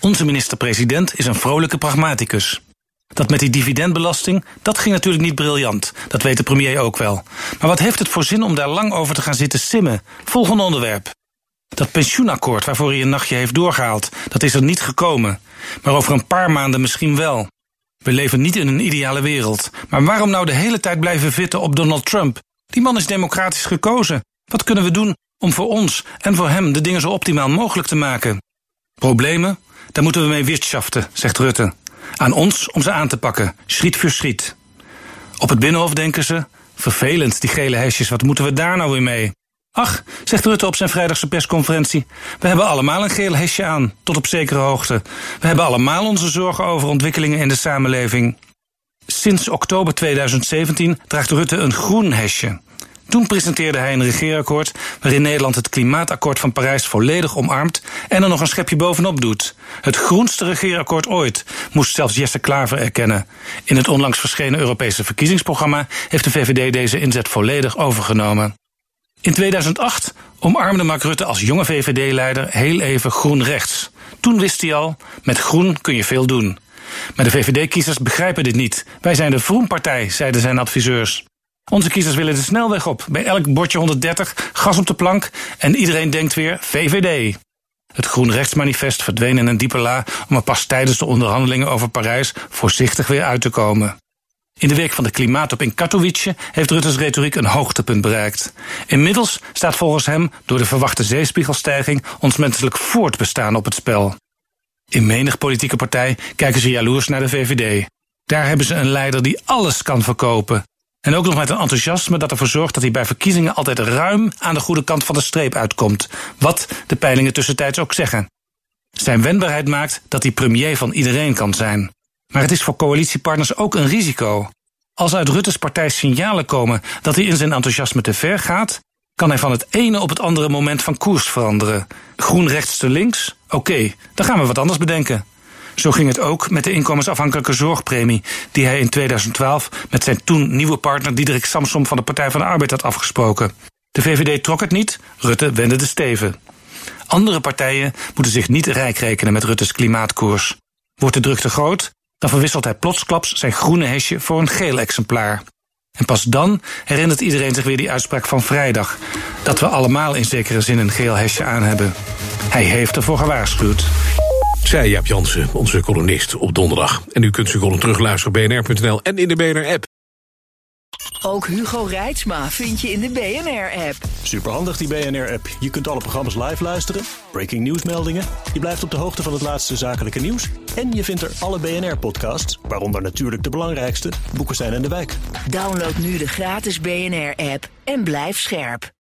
Onze minister-president is een vrolijke pragmaticus. Dat met die dividendbelasting, dat ging natuurlijk niet briljant. Dat weet de premier ook wel. Maar wat heeft het voor zin om daar lang over te gaan zitten simmen? Volgende onderwerp. Dat pensioenakkoord waarvoor hij een nachtje heeft doorgehaald, dat is er niet gekomen. Maar over een paar maanden misschien wel. We leven niet in een ideale wereld. Maar waarom nou de hele tijd blijven vitten op Donald Trump? Die man is democratisch gekozen. Wat kunnen we doen om voor ons en voor hem de dingen zo optimaal mogelijk te maken? Problemen? Daar moeten we mee wirtschaften, zegt Rutte. Aan ons om ze aan te pakken, schriet voor schriet. Op het Binnenhof denken ze, vervelend die gele hesjes, wat moeten we daar nou weer mee? Ach, zegt Rutte op zijn vrijdagse persconferentie, we hebben allemaal een geel hesje aan, tot op zekere hoogte. We hebben allemaal onze zorgen over ontwikkelingen in de samenleving. Sinds oktober 2017 draagt Rutte een groen hesje. Toen presenteerde hij een regeerakkoord waarin Nederland het klimaatakkoord van Parijs volledig omarmt en er nog een schepje bovenop doet. Het groenste regeerakkoord ooit, moest zelfs Jesse Klaver erkennen. In het onlangs verschenen Europese verkiezingsprogramma heeft de VVD deze inzet volledig overgenomen. In 2008 omarmde Mark Rutte als jonge VVD-leider heel even groen rechts. Toen wist hij al, met groen kun je veel doen. Maar de VVD-kiezers begrijpen dit niet. Wij zijn de Vroenpartij, zeiden zijn adviseurs. Onze kiezers willen de snelweg op. Bij elk bordje 130, gas op de plank en iedereen denkt weer VVD. Het Groen-Rechtsmanifest verdween in een diepe la om er pas tijdens de onderhandelingen over Parijs voorzichtig weer uit te komen. In de week van de klimaatop in Katowice heeft Rutte's retoriek een hoogtepunt bereikt. Inmiddels staat volgens hem door de verwachte zeespiegelstijging ons menselijk voortbestaan op het spel. In menig politieke partij kijken ze jaloers naar de VVD. Daar hebben ze een leider die alles kan verkopen. En ook nog met een enthousiasme dat ervoor zorgt dat hij bij verkiezingen altijd ruim aan de goede kant van de streep uitkomt. Wat de peilingen tussentijds ook zeggen. Zijn wendbaarheid maakt dat hij premier van iedereen kan zijn. Maar het is voor coalitiepartners ook een risico. Als uit Rutte's partij signalen komen dat hij in zijn enthousiasme te ver gaat, kan hij van het ene op het andere moment van koers veranderen. Groen rechts te links? Oké, dan gaan we wat anders bedenken. Zo ging het ook met de inkomensafhankelijke zorgpremie, die hij in 2012 met zijn toen nieuwe partner Diederik Samsom van de Partij van de Arbeid had afgesproken. De VVD trok het niet, Rutte wendde de steven. Andere partijen moeten zich niet rijk rekenen met Rutte's klimaatkoers. Wordt de druk te groot, dan verwisselt hij plotsklaps zijn groene hesje voor een geel exemplaar. En pas dan herinnert iedereen zich weer die uitspraak van vrijdag: dat we allemaal in zekere zin een geel hesje aan hebben. Hij heeft ervoor gewaarschuwd. Zij Jaap Jansen, onze columnist op donderdag. En u kunt zijn column terugluisteren op bnr.nl en in de BNR-app. Ook Hugo Reitsma vind je in de BNR-app. Superhandig die BNR-app. Je kunt alle programma's live luisteren, breaking nieuwsmeldingen. Je blijft op de hoogte van het laatste zakelijke nieuws. En je vindt er alle BNR-podcasts, waaronder natuurlijk de belangrijkste, Boeken zijn in de wijk. Download nu de gratis BNR-app en blijf scherp.